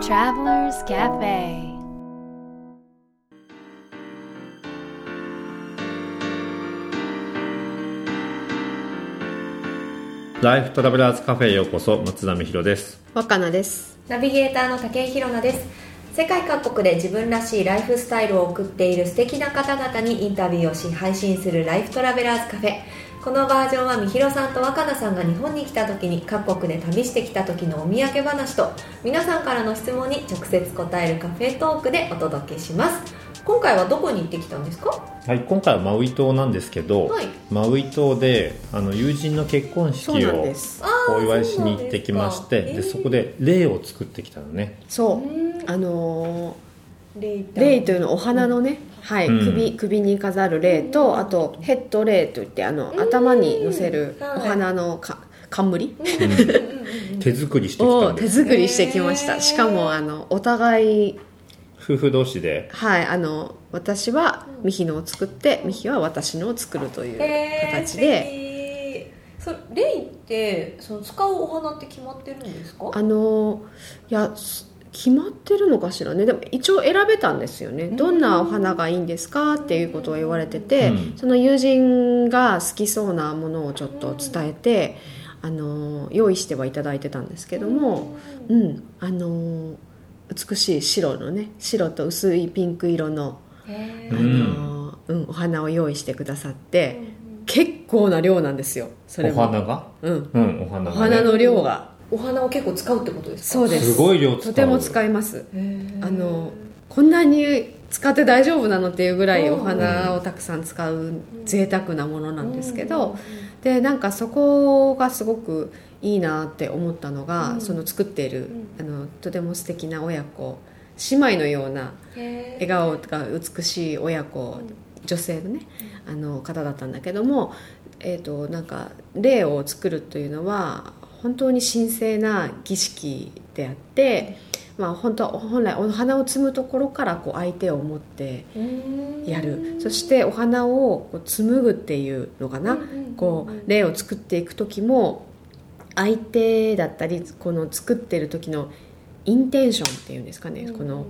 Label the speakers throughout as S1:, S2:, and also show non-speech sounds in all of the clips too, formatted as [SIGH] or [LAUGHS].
S1: Travelers Cafe.
S2: ライフトラベラーズカフェへようこそ松並博です。
S3: 若菜です。
S4: ナビゲーターの武井宏奈です。世界各国で自分らしいライフスタイルを送っている素敵な方々にインタビューをし配信するライフトラベラーズカフェこのバージョンはみひろさんと若菜さんが日本に来た時に各国で旅してきた時のお土産話と皆さんからの質問に直接答えるカフェトークでお届けします。今回はどこに行ってきたんですか？
S2: はい今回はマウイ島なんですけど、
S4: はい。
S2: マウイ島であの友人の結婚式をお祝いしに行ってきましてで
S4: そですか
S2: そこで霊を作ってきたのね。
S3: そう。あの
S4: レイ
S3: ーレイというのはお花のね、はい、
S2: うん。
S3: 首首に飾るレイと、あとヘッドレイといってあの、頭に乗せる
S4: はい。
S3: お花のか冠？
S2: 手作りしてきた
S3: を手
S2: んです
S3: 作りしてきました、しかもあのお互い
S2: 夫婦同士で。
S3: はいあの私はミヒのを作ってミヒは私のを作るという形で、
S4: そレイってその使うお花って決まってるんですか？
S3: あのいやす決まってるのかしらね。でも一応選べたんですよね。どんなお花がいいんですか？っていうことを言われてて、
S2: うん。
S3: その友人が好きそうなものをちょっと伝えて、あの用意してはいただいてたんですけども、うんあの美しい白のね白と薄いピンク色の、
S4: へ
S3: あ
S2: うん
S3: のうん、お花を用意してくださって、結構な量なんですよそれ
S2: お
S3: も
S2: 花が？
S3: うん、
S2: うんお花ね、
S3: 花の量が
S4: お花を結構使うってことですか？
S3: そうです。
S2: すごい量使う。
S3: とても使います。あのこんなに使って大丈夫なのっていうぐらい
S4: うん
S3: お花をたくさん使う贅沢なものなんですけ
S4: うん。
S3: どでなんかそこがすごくいいなって思ったのが、
S4: うん。
S3: その作っている、
S4: う
S3: あのとても素敵な親子姉妹のような笑顔が美しい親子女性のねあの方だったんだけども、えー、となんか霊を作るというのは本当に神聖な儀式であって、まあ、本当は本来お花を摘むところからこう相手を持って
S4: うん
S3: やる。そしてお花をこう紡ぐっていうのかな、
S4: うんうんうん
S3: こう霊を作っていく時も相手だったりこの作ってる時のインテンションっていうんですかね、この、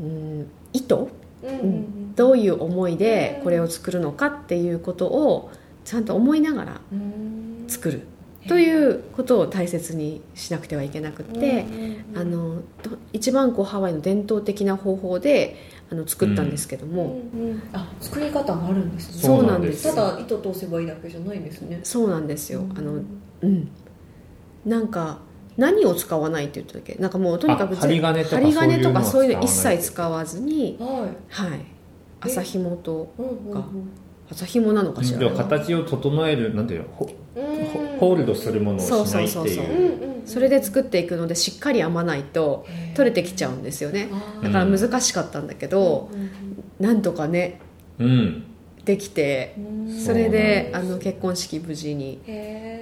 S3: うん、意図
S4: うん。
S3: どういう思いでこれを作るのかっていうことをちゃんと思いながら
S4: うん。
S3: 作るということを大切にしなくてはいけなくって、
S4: うん。
S3: あのど一番こうハワイの伝統的な方法であの作ったんですけども、
S4: うん。うん。あ作り方があるんですね。
S3: そうなんです。
S4: ただ糸通せばいいだけじゃないんですね。
S3: そうなんですよ、あのうん。なんか何を使わないって言ったっけなんかもうとにかく
S2: あ針金とか
S3: 針金とか
S2: そ
S3: そうういううの一切使わずに
S4: はい。
S3: はい。麻紐と
S4: うんうんうん。
S3: か麻紐なのかしら？
S2: 形を整えるなんていうのホ
S4: うん。
S2: ホホールドするものをしないって
S3: そう。そうそうそう
S2: いう。
S4: うんうん
S3: それで作っていくのでしっかり編まないと取れてきちゃうんですよね。だから難しかったんだけど、なんとかね
S2: うん。
S3: できてそれであの結婚式無事に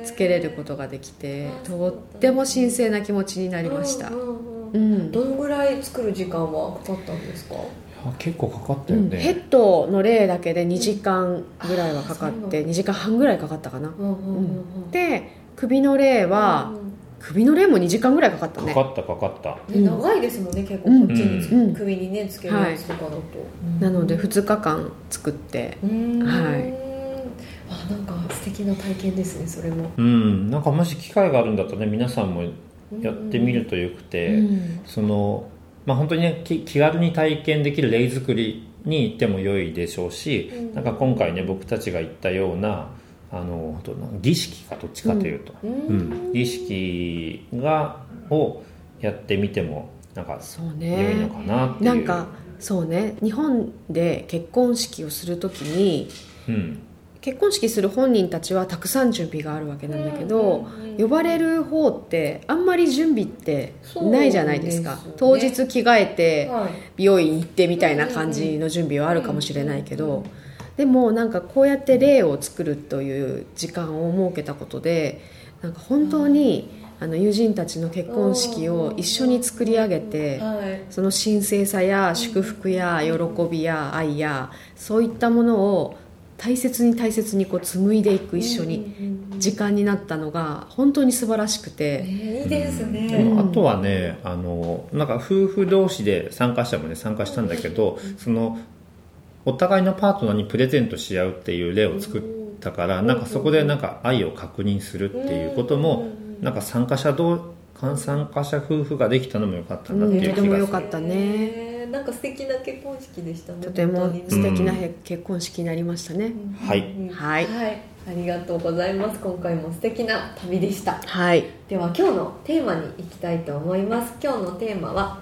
S3: つけれることができて
S4: あ
S3: とっても神聖な気持ちになりました。
S4: うんうん
S3: う
S4: うん。
S3: ん、
S4: どのぐらい作る時間はかかったんですか？
S2: あ結構かかったよ
S3: うんヘ
S2: ね、
S3: ッドの例だけで2時間ぐらいはかかって
S4: うなんだ
S3: 2時間半ぐらいかかったかな。
S4: うんうんうんうん。
S3: で首の例は首の例も2時間ぐらいかかったね。
S2: かかったかかった。
S4: ね長いですもんね結構
S3: うん。
S4: こっちにつ
S3: うん。
S4: 首にねつけるやつとかだと。
S3: なので2日間作って
S4: うん。
S3: はい。
S4: あなんか素敵な体験ですねそれも。
S2: うん。なんかもし機会があるんだったらね皆さんもやってみるとよくて、
S3: うん。
S2: そのまあ本当にねき気軽に体験できるレイ作りに行っても良いでしょうし、
S4: うん。
S2: なんか今回ね僕たちが言ったようなあの儀式かどっちかというと、
S4: う
S2: うん。
S4: ん
S2: 儀式がをやってみてもなんか
S3: そう
S2: 良いの
S3: ね
S2: かなっていう。
S3: なんかそうね。日本で結婚式をするときに
S2: うん
S3: 結婚式する本人たちはたくさん準備があるわけなんだけど、呼ばれる方ってあんまり準備ってないじゃないですか。
S4: ね。
S3: 当日着替えて
S4: はい。
S3: 美容院行ってみたいな感じの準備はあるかもしれないけどでもなんかこうやって例を作るという時間を設けたことでなんか本当にあの友人たちの結婚式を一緒に作り上げて
S4: はい。
S3: その神聖さや祝福や喜びや愛やそういったものを大切に大切にこう紡いでいく一緒に時間になったのが本当に素晴らしくて、
S4: いいです
S2: で
S4: ね
S2: もあとはねあのなんか夫婦同士で参加者もね参加したんだけどそのお互いのパートナーにプレゼントし合うっていう例を作ったからなんかそこでなんか愛を確認するっていうこともなんか参加者同参加者夫婦ができたのも良かったなっていう気がする、
S3: も良かったね
S4: ねなんか素敵な結婚式でしたね
S3: とても素敵なへ結婚式になりましたね、
S2: はい。
S4: うん
S3: はい。
S4: ありがとうございます。今回も素敵な旅でした。
S3: はい。
S4: では今日のテーマに行きたいと思います。今日のテーマは、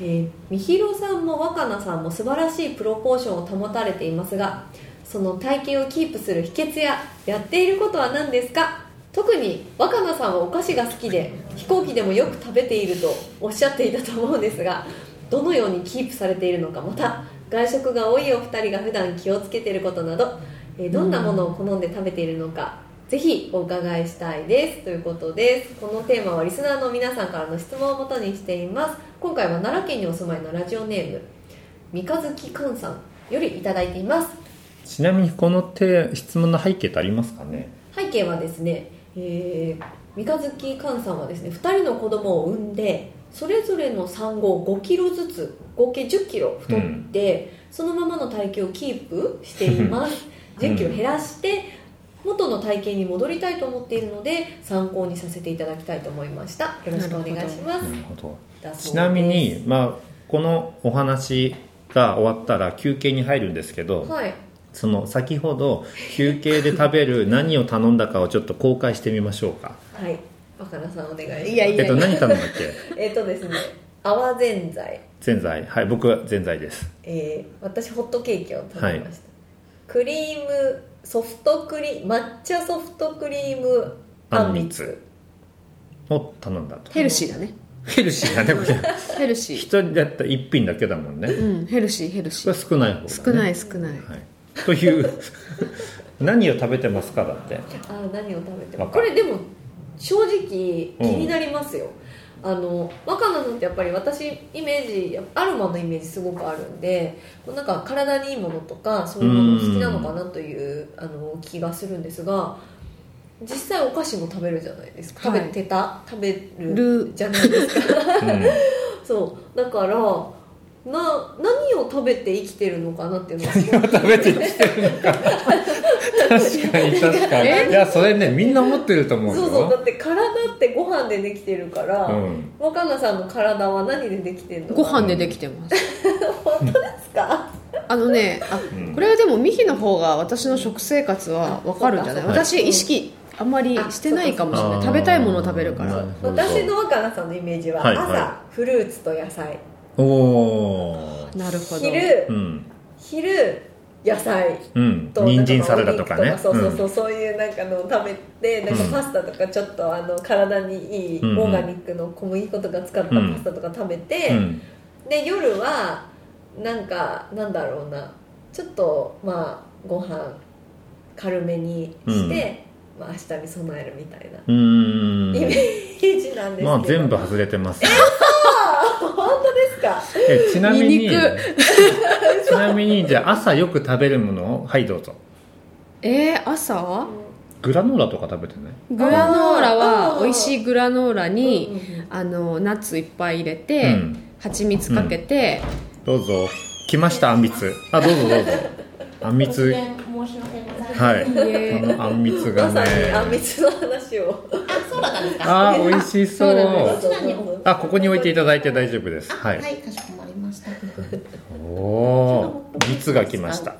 S4: えー、みひろさんも若菜さんも素晴らしいプロポーションを保たれていますがその体型をキープする秘訣ややっていることは何ですか？特に若菜さんはお菓子が好きで飛行機でもよく食べているとおっしゃっていたと思うんですがどのようにキープされているのかまた外食が多いお二人が普段気をつけていることなど、えーどんなものを好んで食べているのかぜひお伺いしたいです。ということですこのテーマはリスナーの皆さんからの質問をもとにしています。今回は奈良県にお住まいのラジオネーム三日月寛さんよりいただいています。
S2: ちなみにこの手質問の背景ってありますかね？
S4: 背景はですね、えー、三日月寛さんはですね2人の子供を産んでそれぞれの産後5キロずつ合計1 0キロ太って、そのままの体型をキープしています。1 0キロ減らして元の体型に戻りたいと思っているので参考にさせていただきたいと思いました。よろしくお願いします。
S2: ちなみに、まあ、このお話が終わったら休憩に入るんですけど、
S4: はい。
S2: その先ほど休憩で食べる何を頼んだかをちょっと公開してみましょうか。
S4: はい若菜さんお願いします。
S3: いやいや
S2: えっと何頼んだっけ？[LAUGHS]
S4: えっとですね泡ぜんざい。
S2: ぜんざい。はい僕はぜんざいです。
S4: えー私ホットケーキを食べました、クリームソフトクリ抹茶ソフトクリームあんみつ。
S2: を頼んだと。
S3: ヘルシーだね。
S2: ヘルシーだねこれ。[LAUGHS]
S3: ヘルシー。
S2: 一人だったら一品だけだもんね。
S3: うんヘルシーヘルシ
S2: これ
S3: ー
S2: 少ない方だ、ね、
S3: 少ない少ない。
S2: はい、という。[LAUGHS] 何を食べてますかだって。
S4: あー何を食べても
S2: わかる。
S4: これでも正直気になりますよ、あの若菜さんってやっぱり私イメージアロマのイメージすごくあるんでなんか体にいいものとかそういうもの好きなのかなというあの気がするんですが実際お菓子も食べるじゃないですか。食べ
S3: はい
S4: てた？食べる
S3: る。
S4: じゃないですか。
S2: うん。[LAUGHS]
S4: そう。だからな何を食べて生きてるのかなっていうのはすごく [LAUGHS]
S2: 食べてきてるのか。確かに確かに。いやそれねみんな思ってると思うよ。
S4: そうそうだって体ってご飯でできてるから、
S2: うん。
S4: 若菜さんの体は何でできてるの？か
S3: ご飯でできてます。[LAUGHS]
S4: 本当ですか？
S3: あのねあ
S2: うん。
S3: これはでもミヒの方が私の食生活は分かるんじゃない？私意識あんまりしてないかもしれない。
S2: あ
S3: 食べたいものを食べるから。
S4: 私の若菜さんのイメージは
S2: はい
S4: 朝、
S2: は
S4: フルーツと野菜
S2: おお
S3: なるほど。
S4: 昼、
S2: うん。
S4: 昼野菜。
S2: うん。
S4: と
S2: 人参サラダとかね。
S4: そうそうそう、そういうなんかのを食べてなんかパスタとかちょっとあの体にいい
S2: うん
S4: オーガニックの小麦粉とか使ったパスタとか食べて、
S2: うん。うん
S4: で夜はなんかなんだろうな。ちょっとまあご飯軽めにして、まあ、明日に備えるみたいな
S2: うーん。
S4: イメージなんですけど、
S2: まあ全部外れてます [LAUGHS]
S4: 本当ですか。
S2: えちなみに [LAUGHS] ちなみにじゃあ朝よく食べるものをはいどうぞ。
S3: えー、朝？
S2: グラノーラとか食べてない？
S3: グラノーラ
S4: あ
S3: は
S4: ー。
S3: 美味しいグラノーラ
S4: うん
S3: に
S4: うんうん。
S3: あのナッツいっぱい入れて、
S2: うん。
S3: 蜂蜜かけて、
S2: どうぞ。来ましたあんみつ。あどうぞどうぞ。[LAUGHS] あんみつ。はい。
S3: え。
S2: このあんみつが
S4: まさにあん
S2: ね
S4: みつの話を。
S5: あ、そうだったんですか？
S2: あー美味しそう。あここに置いていただいて大丈夫です。
S5: あ、
S2: は
S5: はいい、かしこまりました。
S2: おお蜜が来ました。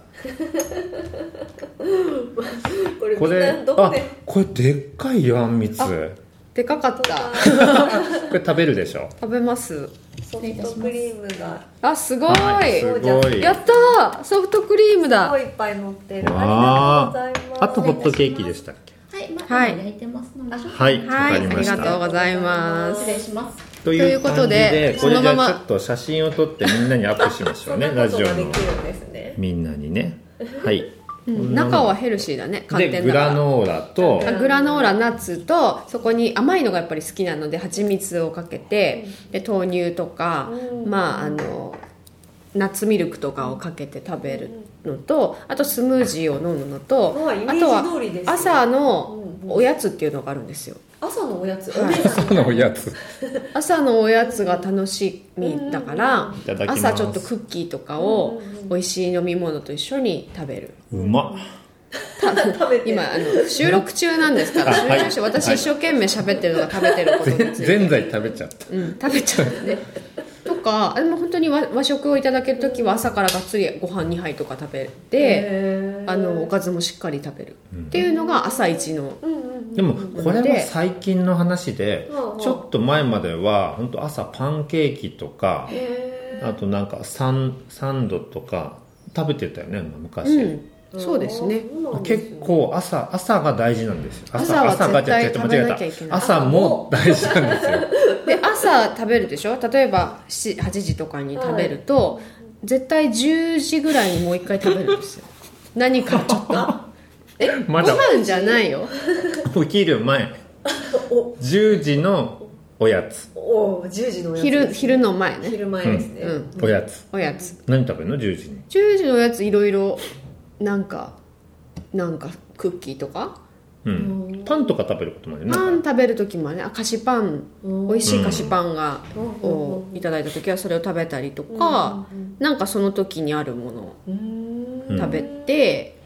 S4: これ
S2: あ
S4: で？
S2: これでっかいよあんみ
S3: でかかった。[LAUGHS]
S2: れ食べるでしょ？
S3: 食べます。
S4: ソフトクリームが。
S3: あすごい、
S2: はいすごい。
S3: やったー。ソフトクリーム
S4: す
S3: だ
S4: ごいいっぱい乗ってる。
S2: わ
S4: ありがとうございます。
S2: あとホットケーキでしたっけ？
S5: はい、ま
S3: はい。
S5: だ焼いてますので。
S2: はいわ
S3: はいあり
S2: かりました。
S3: がとうございます。
S5: 失礼します。
S2: という感じでこれじゃちょっと写真を撮ってみんなにアップしましょうね。ラジオの
S4: ができるんですね。
S2: みんなにね。はい。
S3: うん。中はヘルシーだね寒
S2: でグ
S3: 天だから
S2: ラノーラと
S3: あグラノーラナッツとそこに甘いのがやっぱり好きなので蜂蜜をかけてで豆乳とか、
S4: うん。
S3: まああのナッツミルクとかをかけて食べるのとあとスムージーを飲むのと
S4: まあ
S3: とは朝のおやつっていうのがあるんですよ。
S4: 朝のおやつ、
S3: はい。
S2: 朝のおやつ。
S3: 朝のおやつが楽しみだから朝ちょっとクッキーとかを美味しい飲み物と一緒に食べる。
S2: うまっ。
S3: 今あの収録中なんですから
S2: あ
S3: 収録して
S2: はい
S3: 私一生懸命喋ってるのが食べてることについて
S2: ぜぜんざい食べちゃった。
S3: うん、食べちゃうんでとかでも本当に和和食をいただける時は朝からがっつりご飯2杯とか食べてあのおかずもしっかり食べる。っていうのが朝一の。
S4: うんうんうん
S2: でもこれは最近の話で
S4: うんうん。
S2: ちょっと前までは本当朝パンケーキとか
S4: へ
S2: あとなんかサンサンドとか食べてたよね昔、
S3: うんそうですね。
S2: 結構朝朝が大事なんですよ。
S3: 朝は
S2: が
S3: 絶対
S2: 違う違う
S3: 食べなきゃいけない。
S2: 朝も大事なんですよ。[LAUGHS]
S3: で朝食べるでしょ？例えば7 8時とかに食べると、絶対10時ぐらいにもう一回食べるんですよ。何かちょっと。[LAUGHS] え
S2: まだ。
S3: ご飯じゃないよ。
S2: 起きる前。
S4: お
S2: 10時のおやつ。
S4: お10時のおやつ
S3: 昼昼の前ね。
S4: 昼前ですね、
S3: うん。
S2: おやつ。
S3: おやつ。
S2: 何食べるの？10時に。
S3: 10時のおやついろいろなんかなんかクッキーとか？
S2: うん。パンとか食べることもあるよね
S3: パン食べる時もね。あ菓子パン。
S4: うん。
S3: 美味しい菓子パンが、
S4: うん。
S3: をいただいた時はそれを食べたりとか、なんかその時にあるものを食べて、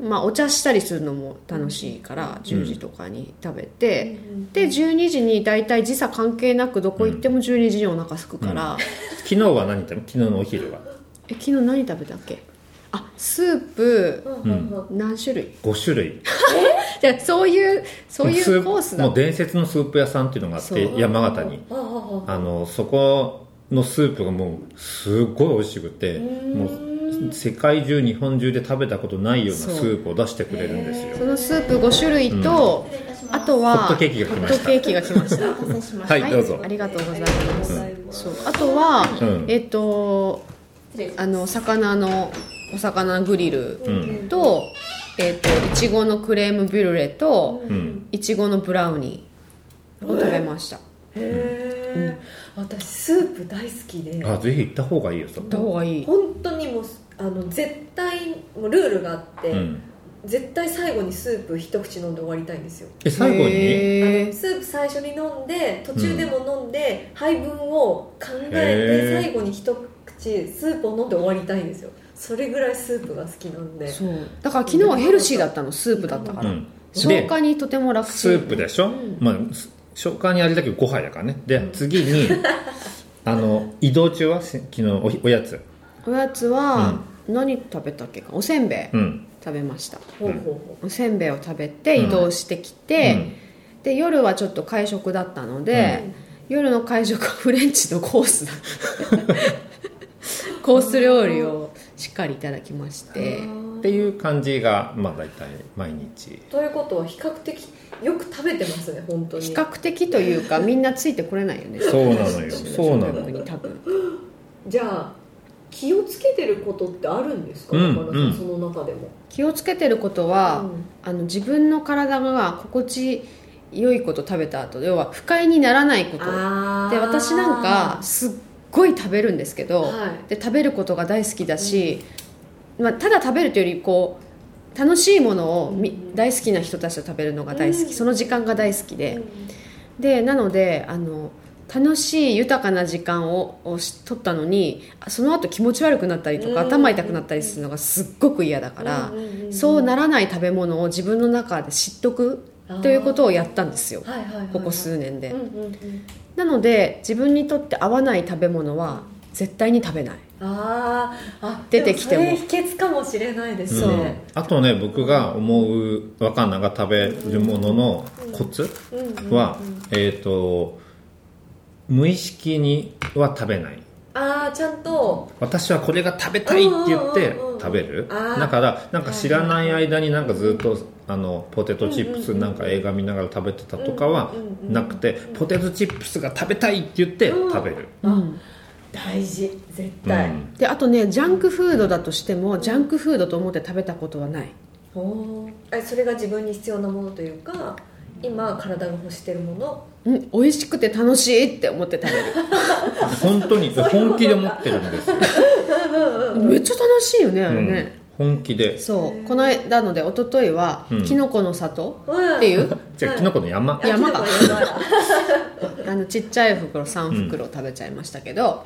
S3: まあお茶したりするのも楽しいから10時とかに食べて、で12時に大体時差関係なくどこ行っても12時にお腹すくから、
S2: 昨日は何食べ昨日のお昼は。
S3: え昨日何食べたっけ？あスープ
S4: うん。うんうん
S3: 何種類
S2: ？5種類。[LAUGHS]
S3: じゃあそういうそういうコースだ。
S2: もう伝説のスープ屋さんっていうのがあって山形に。
S4: あ
S2: のそこのスープがもうすごい美味しくてもう世界中日本中で食べたことないようなスープを出してくれるんですよ。
S3: そのスープ5種類と、
S5: 失礼いたします
S3: あとは
S2: ホットケーキが来ました。
S3: ホットケーキが来ました。
S5: お待たせしました
S2: はい。どうぞ。
S3: ありがとうございます、
S4: うん。
S3: そう。あとは、
S2: うん。
S3: えっ、と
S5: 失礼します。
S3: あの魚のお魚グリル
S2: うん。
S3: と,、えっといちごのクレームブリュレと
S2: うん。
S3: いちごのブラウニーを食べました。
S4: へえ、私スープ大好きで。
S2: あぜひ行った方がいいよ
S3: 行った方がいい。
S4: 本当にもうあの絶対もうルールがあって、
S2: うん。
S4: 絶対最後にスープ一口飲んで終わりたいんですよ。
S2: え最後に？
S4: スープ最初に飲んで途中でも飲んで、配分を考えて最後に一口スープを飲んで終わりたいんですよそれぐらいスープが好きなんで。
S3: ーそう。だから昨日はヘルシーだったのスープだったから、
S2: うん。
S3: 消化にとても楽
S2: スープでしょ、まあす消化にあれだけど5杯だからね。で次に [LAUGHS] あの移動中はせ昨日おおやつ。
S3: おやつは何食べたっけか？おせんべい
S2: うん。
S3: 食べました。
S4: ほうほうほ
S3: おせんべいを食べて移動してきて、で夜はちょっと会食だったので、夜の会食はフレンチのコースだ。[LAUGHS] コース料理をしっかりいただきまして
S2: っていう感じがまあ大体毎日。
S4: うということは比較的よく食べてますね本当に。
S3: 比較的というか [LAUGHS] みんなついてこれないよね。
S2: そうなのよ。そうなの
S3: 食に多分。
S4: じゃあ気をつけてることってあるんですか、
S2: うんうん。
S4: その中でも。
S3: 気をつけてることは、
S4: うん。
S3: あの自分の体が心地良いこと食べた後要は不快にならないこと。で私なんかすっごい食べるんですけど、
S4: はい。
S3: で食べることが大好きだし、まあ、ただ食べるというよりこう楽しいものをみ、大好きな人たちと食べるのが大好き、
S4: うん。
S3: その時間が大好きで、でなのであの楽しい豊かな時間ををし取ったのにその後気持ち悪くなったりとか、
S4: うん。
S3: 頭痛くなったりするのがすっごく嫌だから、
S4: うんうんうんうん。
S3: そうならない食べ物を自分の中で知っとくということをやったんですよ。
S4: はいはいはいはい。
S3: ここ数年で、
S4: うんうんうん。
S3: なので自分にとって合わない食べ物は絶対に食べない。
S4: あー。あ
S3: 出てきても。
S4: でそれ秘訣かもしれないです
S2: うん
S4: ね、
S2: あとね僕が思う若菜が食べるもののコツ
S4: うんうん
S2: は、えっ、と無意識には食べない。
S4: ああちゃんと。
S2: 私はこれが食べたいって言って
S4: うんうんうんうん。
S2: 食べる。
S4: あー。
S2: だからなんか知らない間になんかずっとあのポテトチップスなんか映画見ながら食べてたとかは
S4: うんうんうんうん。
S2: なくてポテトチップスが食べたいって言って食べる、
S3: うん。
S4: 大事。絶
S2: う
S4: 対、
S2: ん。
S3: であとねジャンクフードだとしてもジャンクフードと思って食べたことはない。
S4: おそれが自分に必要なものというか今体が欲してるもの？
S3: うん。美味しくて楽しいって思って食べる。
S2: 本当に本気で思ってるんです
S3: めっちゃ楽しいよねあれね、
S2: 本気で。
S3: そうこの間ので一昨日は、
S2: うん。
S3: きのこの里
S4: うん。
S3: っていう？
S2: じゃあキノコの山。
S4: あ
S3: 山
S4: 山だ。
S3: あのちっちゃい袋3袋食べちゃいましたけど、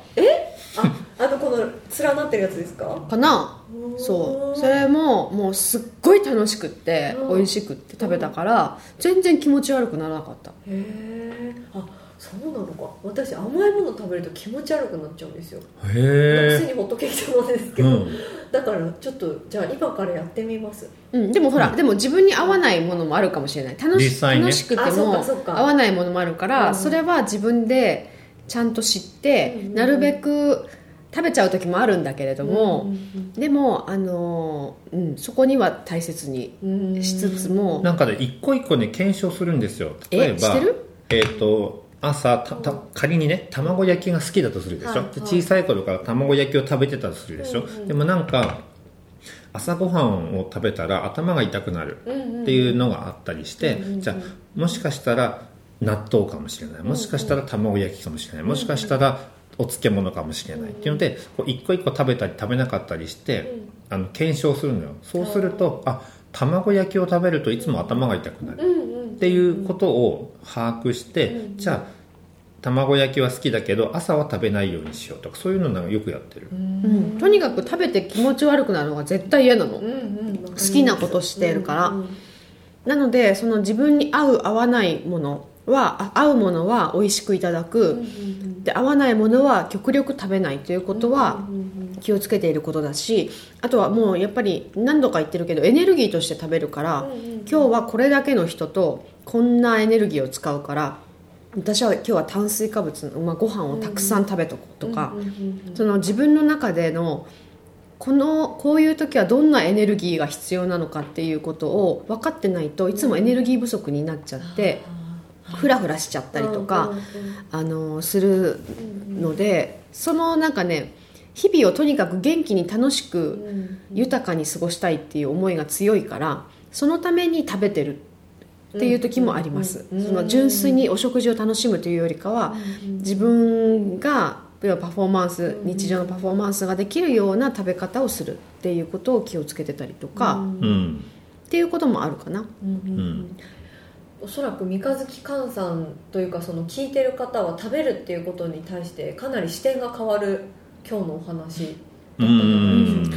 S4: ああのこの連なってるやつですか？
S3: かな。そう。それももうすっごい楽しくって
S4: うん。
S3: 美味しくって食べたから全然気持ち悪くならなかった。
S4: へえあそうなのか。私甘いもの食べると気持ち悪くなっちゃうんですよ。
S2: へ
S4: にホットケーキ食べですけど、
S2: うん。
S4: だからちょっとじゃあ今からやってみます。
S3: うん、でもほら、でも自分に合わないものもあるかもしれない。楽し
S2: ね。
S3: 楽しくて
S4: あそっ
S3: も合わないものもあるから、
S4: うん。
S3: それは自分でちゃんと知って、
S4: うんうんうん。
S3: なるべく食べちゃう時もあるんだけれども、
S4: うん
S3: でも、あのーうん、そこには大切に
S4: うんうん
S3: しつつも、
S2: なんかね一個一個ね検証するんですよ。例えば
S3: えしてる？
S2: えっ、と朝たた仮にね卵焼きが好きだとするでしょ、
S4: はい。
S2: で小さい頃から卵焼きを食べてたとするでしょ、
S4: うんうん
S2: でもなんか朝ごはんを食べたら頭が痛くなるっていうのがあったりして、
S4: うんうんうん
S2: じゃあもしかしたら納豆かもしれない。もしかしたら卵焼きかもしれない。もしかしたらお漬物かもしれない。っていうのでこう一個一個食べたり食べなかったりして、あの検証するのよ。そうするとあ卵焼きを食べるといつも頭が痛くなるっていうことを把握して、
S4: うん。
S2: じゃあ卵焼きは好きだけど朝は食べないようにしようとかそういうのなんかよくやってる、
S3: うん。とにかく食べて気持ち悪くなるのが絶対嫌なの、
S4: うんうん好
S3: 好きなことしてるから。
S4: うんうん。
S3: なのでその自分に合う合わないものはあ合うものは美味しくいただく、
S4: うんうん
S3: で合わないものは極力食べないということは
S4: うんうん
S3: 気をつけていることだしあとはもうやっぱり何度か言ってるけどエネルギーとして食べるから、
S4: うんうん
S3: 今日はこれだけの人とこんなエネルギーを使うから私は今日は炭水化物の、まあ、ご飯をたくさん食べとこうとか、
S4: うんうんうん
S3: その自分の中でのこのこういう時はどんなエネルギーが必要なのかっていうことを分かってないといつもエネルギー不足になっちゃってフラフラしちゃったりとか、あのするのでそのなんかね日々をとにかく元気に楽しく
S4: うん
S3: 豊かに過ごしたいっていう思いが強いからそのために食べてるっていう時もあります、
S4: うん
S3: その純粋にお食事を楽しむというよりかは自分が要はパフォーマンス日常のパフォーマンスができるような食べ方をするっていうことを気をつけてたりとか、
S2: うん
S3: っていうこともあるかな。
S2: うん
S4: おそらく三日月寛さんというかその聞いてる方は食べるっていうことに対してかなり視点が変わる今日のお話
S2: うんう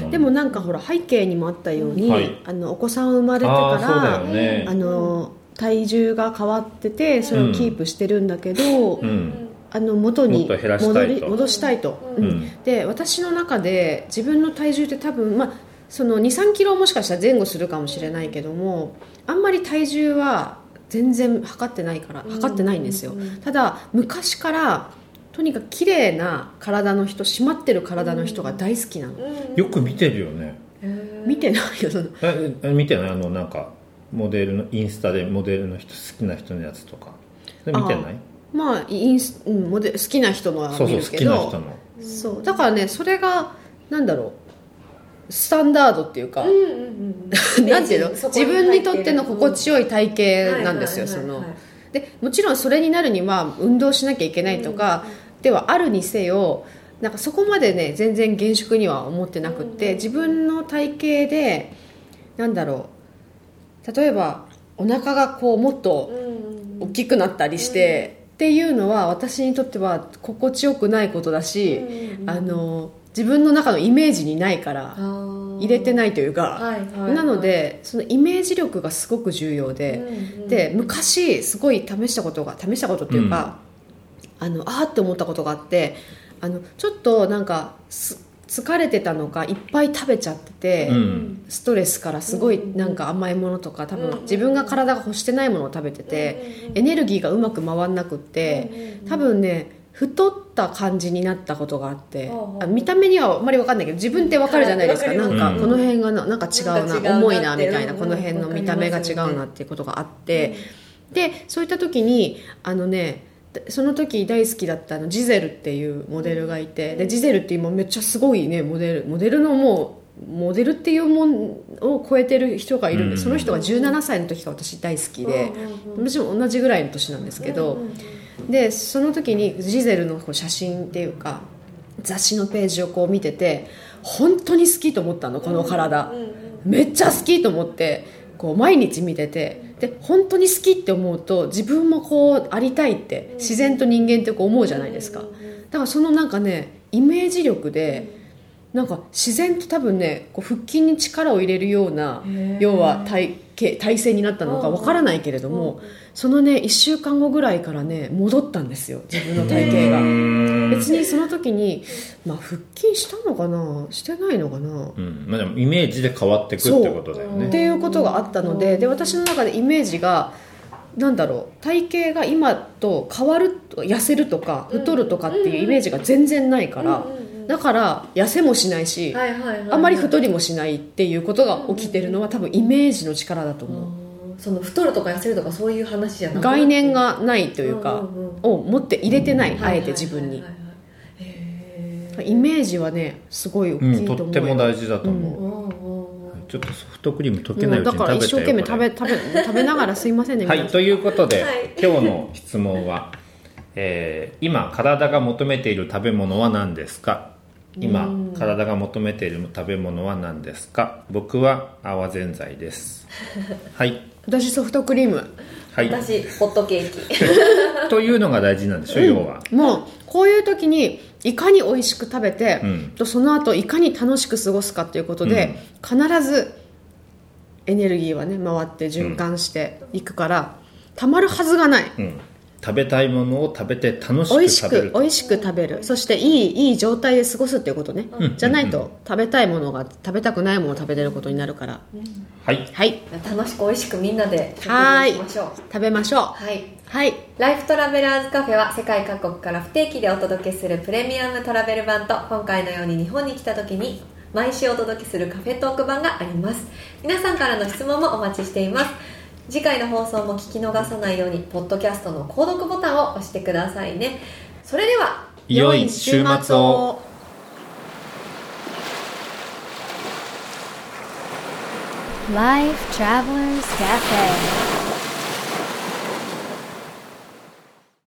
S2: ん。
S3: でもなんかほら背景にもあったように、
S2: はい。
S3: あのお子さん生まれてから
S2: あね。
S3: あの体重が変わっててそれをキープしてるんだけど、
S2: うん。
S3: あの元に
S2: もっと減らした
S3: 戻
S2: いと。
S3: り戻したいと、
S2: うん。
S3: うん。で私の中で自分の体重って多分、まあ、その2 3キロもしかしたら前後するかもしれないけどもあんまり体重は全然測ってないから測ってないんですよ、ただ昔からとにかく綺麗な体の人締まってる体の人が大好きなの、
S2: よく見てるよね。
S3: 見てないよその。
S2: ええ見てない？あのなんかモデルのインスタでモデルの人好きな人のやつとか。見てない？
S3: まあインス、うん、モデル好きな人のは
S2: そうそう好
S3: 見るけど
S2: きな人の。
S3: そう。だからねそれがなんだろうスタンダードっていうか、[LAUGHS] なんていうの？自分にとっての心地よい体型なんですよその。でもちろんそれになるには運動しなきゃいけないとかではあるにせよなんかそこまでね全然厳粛には思ってなくって自分の体型でなんだろう。例えばお腹がこうもっと大きくなったりして、っていうのは私にとっては心地よくないことだし、あの自分の中のイメージにないから入れてないというか、なのでそのイメージ力がすごく重要で、で昔すごい試したことが試したことっていうか、あのあーって思ったことがあってあのちょっとなんかす疲れてたのかいっぱい食べちゃってて、
S2: うん。
S3: ストレスからすごいなんか甘いものとか多分自分が体が欲してないものを食べててエネルギーがうまく回んなくって多分ね太った感じになったことがあってあ見た目にはあんまり分かんないけど自分って分かるじゃないですか。
S4: はい
S3: なんか
S2: うん。
S3: この辺がななんか違う
S4: な
S3: 重いなみたいな
S4: うん
S3: この辺の見た目が違うなっていうことがあって。でそういった時にあのねその時大好きだったあのジゼルっていうモデルがいてでジゼルって今めっちゃすごいねモデルモデルのもうモデルっていうもんを超えてる人がいるんで
S2: うん。
S3: その人が17歳の時が私大好きで私も同じぐらいの年なんですけどでその時にジゼルのこう写真っていうか雑誌のページをこう見てて本当に好きと思ったのこの体、めっちゃ好きと思ってこう毎日見てて。で本当に好きって思うと自分もこうありたいって自然と人間ってこう思うじゃないですか。だからそのなんかねイメージ力でなんか自然と多分ねこう腹筋に力を入れるような要は体型体勢になったのかわからないけれどもそのね1週間後ぐらいからね戻ったんですよ自分の体型が。別にその時に、まあ、腹筋したのかなしてないのかな。
S2: うん。まあ、でもイメージで変わってくってことだよ
S3: っ
S2: ね
S3: ていうことがあったのでで私の中でイメージがなんだろう体型が今と変わると痩せるとか太るとかっていうイメージが全然ないからだから痩せもしないし
S4: はいはいはいはい。
S3: あんまり太りもしないっていうことが起きてるのは多分イメージの力だと思う。
S4: その太るとか痩せるとかそういう話じゃなくて。
S3: 概念がないというか
S4: うんうんうん。
S3: を持って入れてない
S4: はい
S3: あえて自分に
S4: はい。はいはいへー。
S3: イメージはねすごい大
S2: うん、
S3: きいと思うよ。
S2: とっても大事だと思う、
S4: うんうんうん。
S2: ちょっとソフトクリーム溶けないうちに
S3: もうだから一生懸命
S2: 食べて
S3: 食べ食べ [LAUGHS] 食べながらすいませんね
S2: はいということで、
S4: はい。
S2: 今日の質問は、えー今体が求めている食べ物は何ですか？今体が求めている食べ物は何ですか？僕は泡ぜんざいです。[LAUGHS] はい。
S3: 私ソフトクリーム。
S2: はい。
S4: 私ホットケーキ。[LAUGHS]
S2: というのが大事なんでしょ、要は。
S3: もうこういう時にいかに美味しく食べて、
S2: うん。
S3: とその後いかに楽しく過ごすかということで、必ずエネルギーはね回って循環していくから、たまるはずがない。
S2: うん、食べたいものを食べて楽しく
S3: 美味し
S2: 食べる
S3: く美味しく食べる。そしていいいい状態で過ごすっていうことね、じゃないと食べたいものが食べたくないものを食べてることになるから、
S2: はい。
S3: はい。
S4: 楽しく美味しくみんなで食
S3: はい
S4: 事しましょう。
S3: 食べましょう。
S4: はい。
S3: はい。
S4: ライフトラベラーズカフェは世界各国から不定期でお届けするプレミアムトラベル版と今回のように日本に来た時に毎週お届けするカフェトーク版があります。皆さんからの質問もお待ちしています次回の放送も聞き逃さないようにポッドキャストの購読ボタンを押してくださいね。それでは
S2: 良い週末を。
S1: Life Travelers Cafe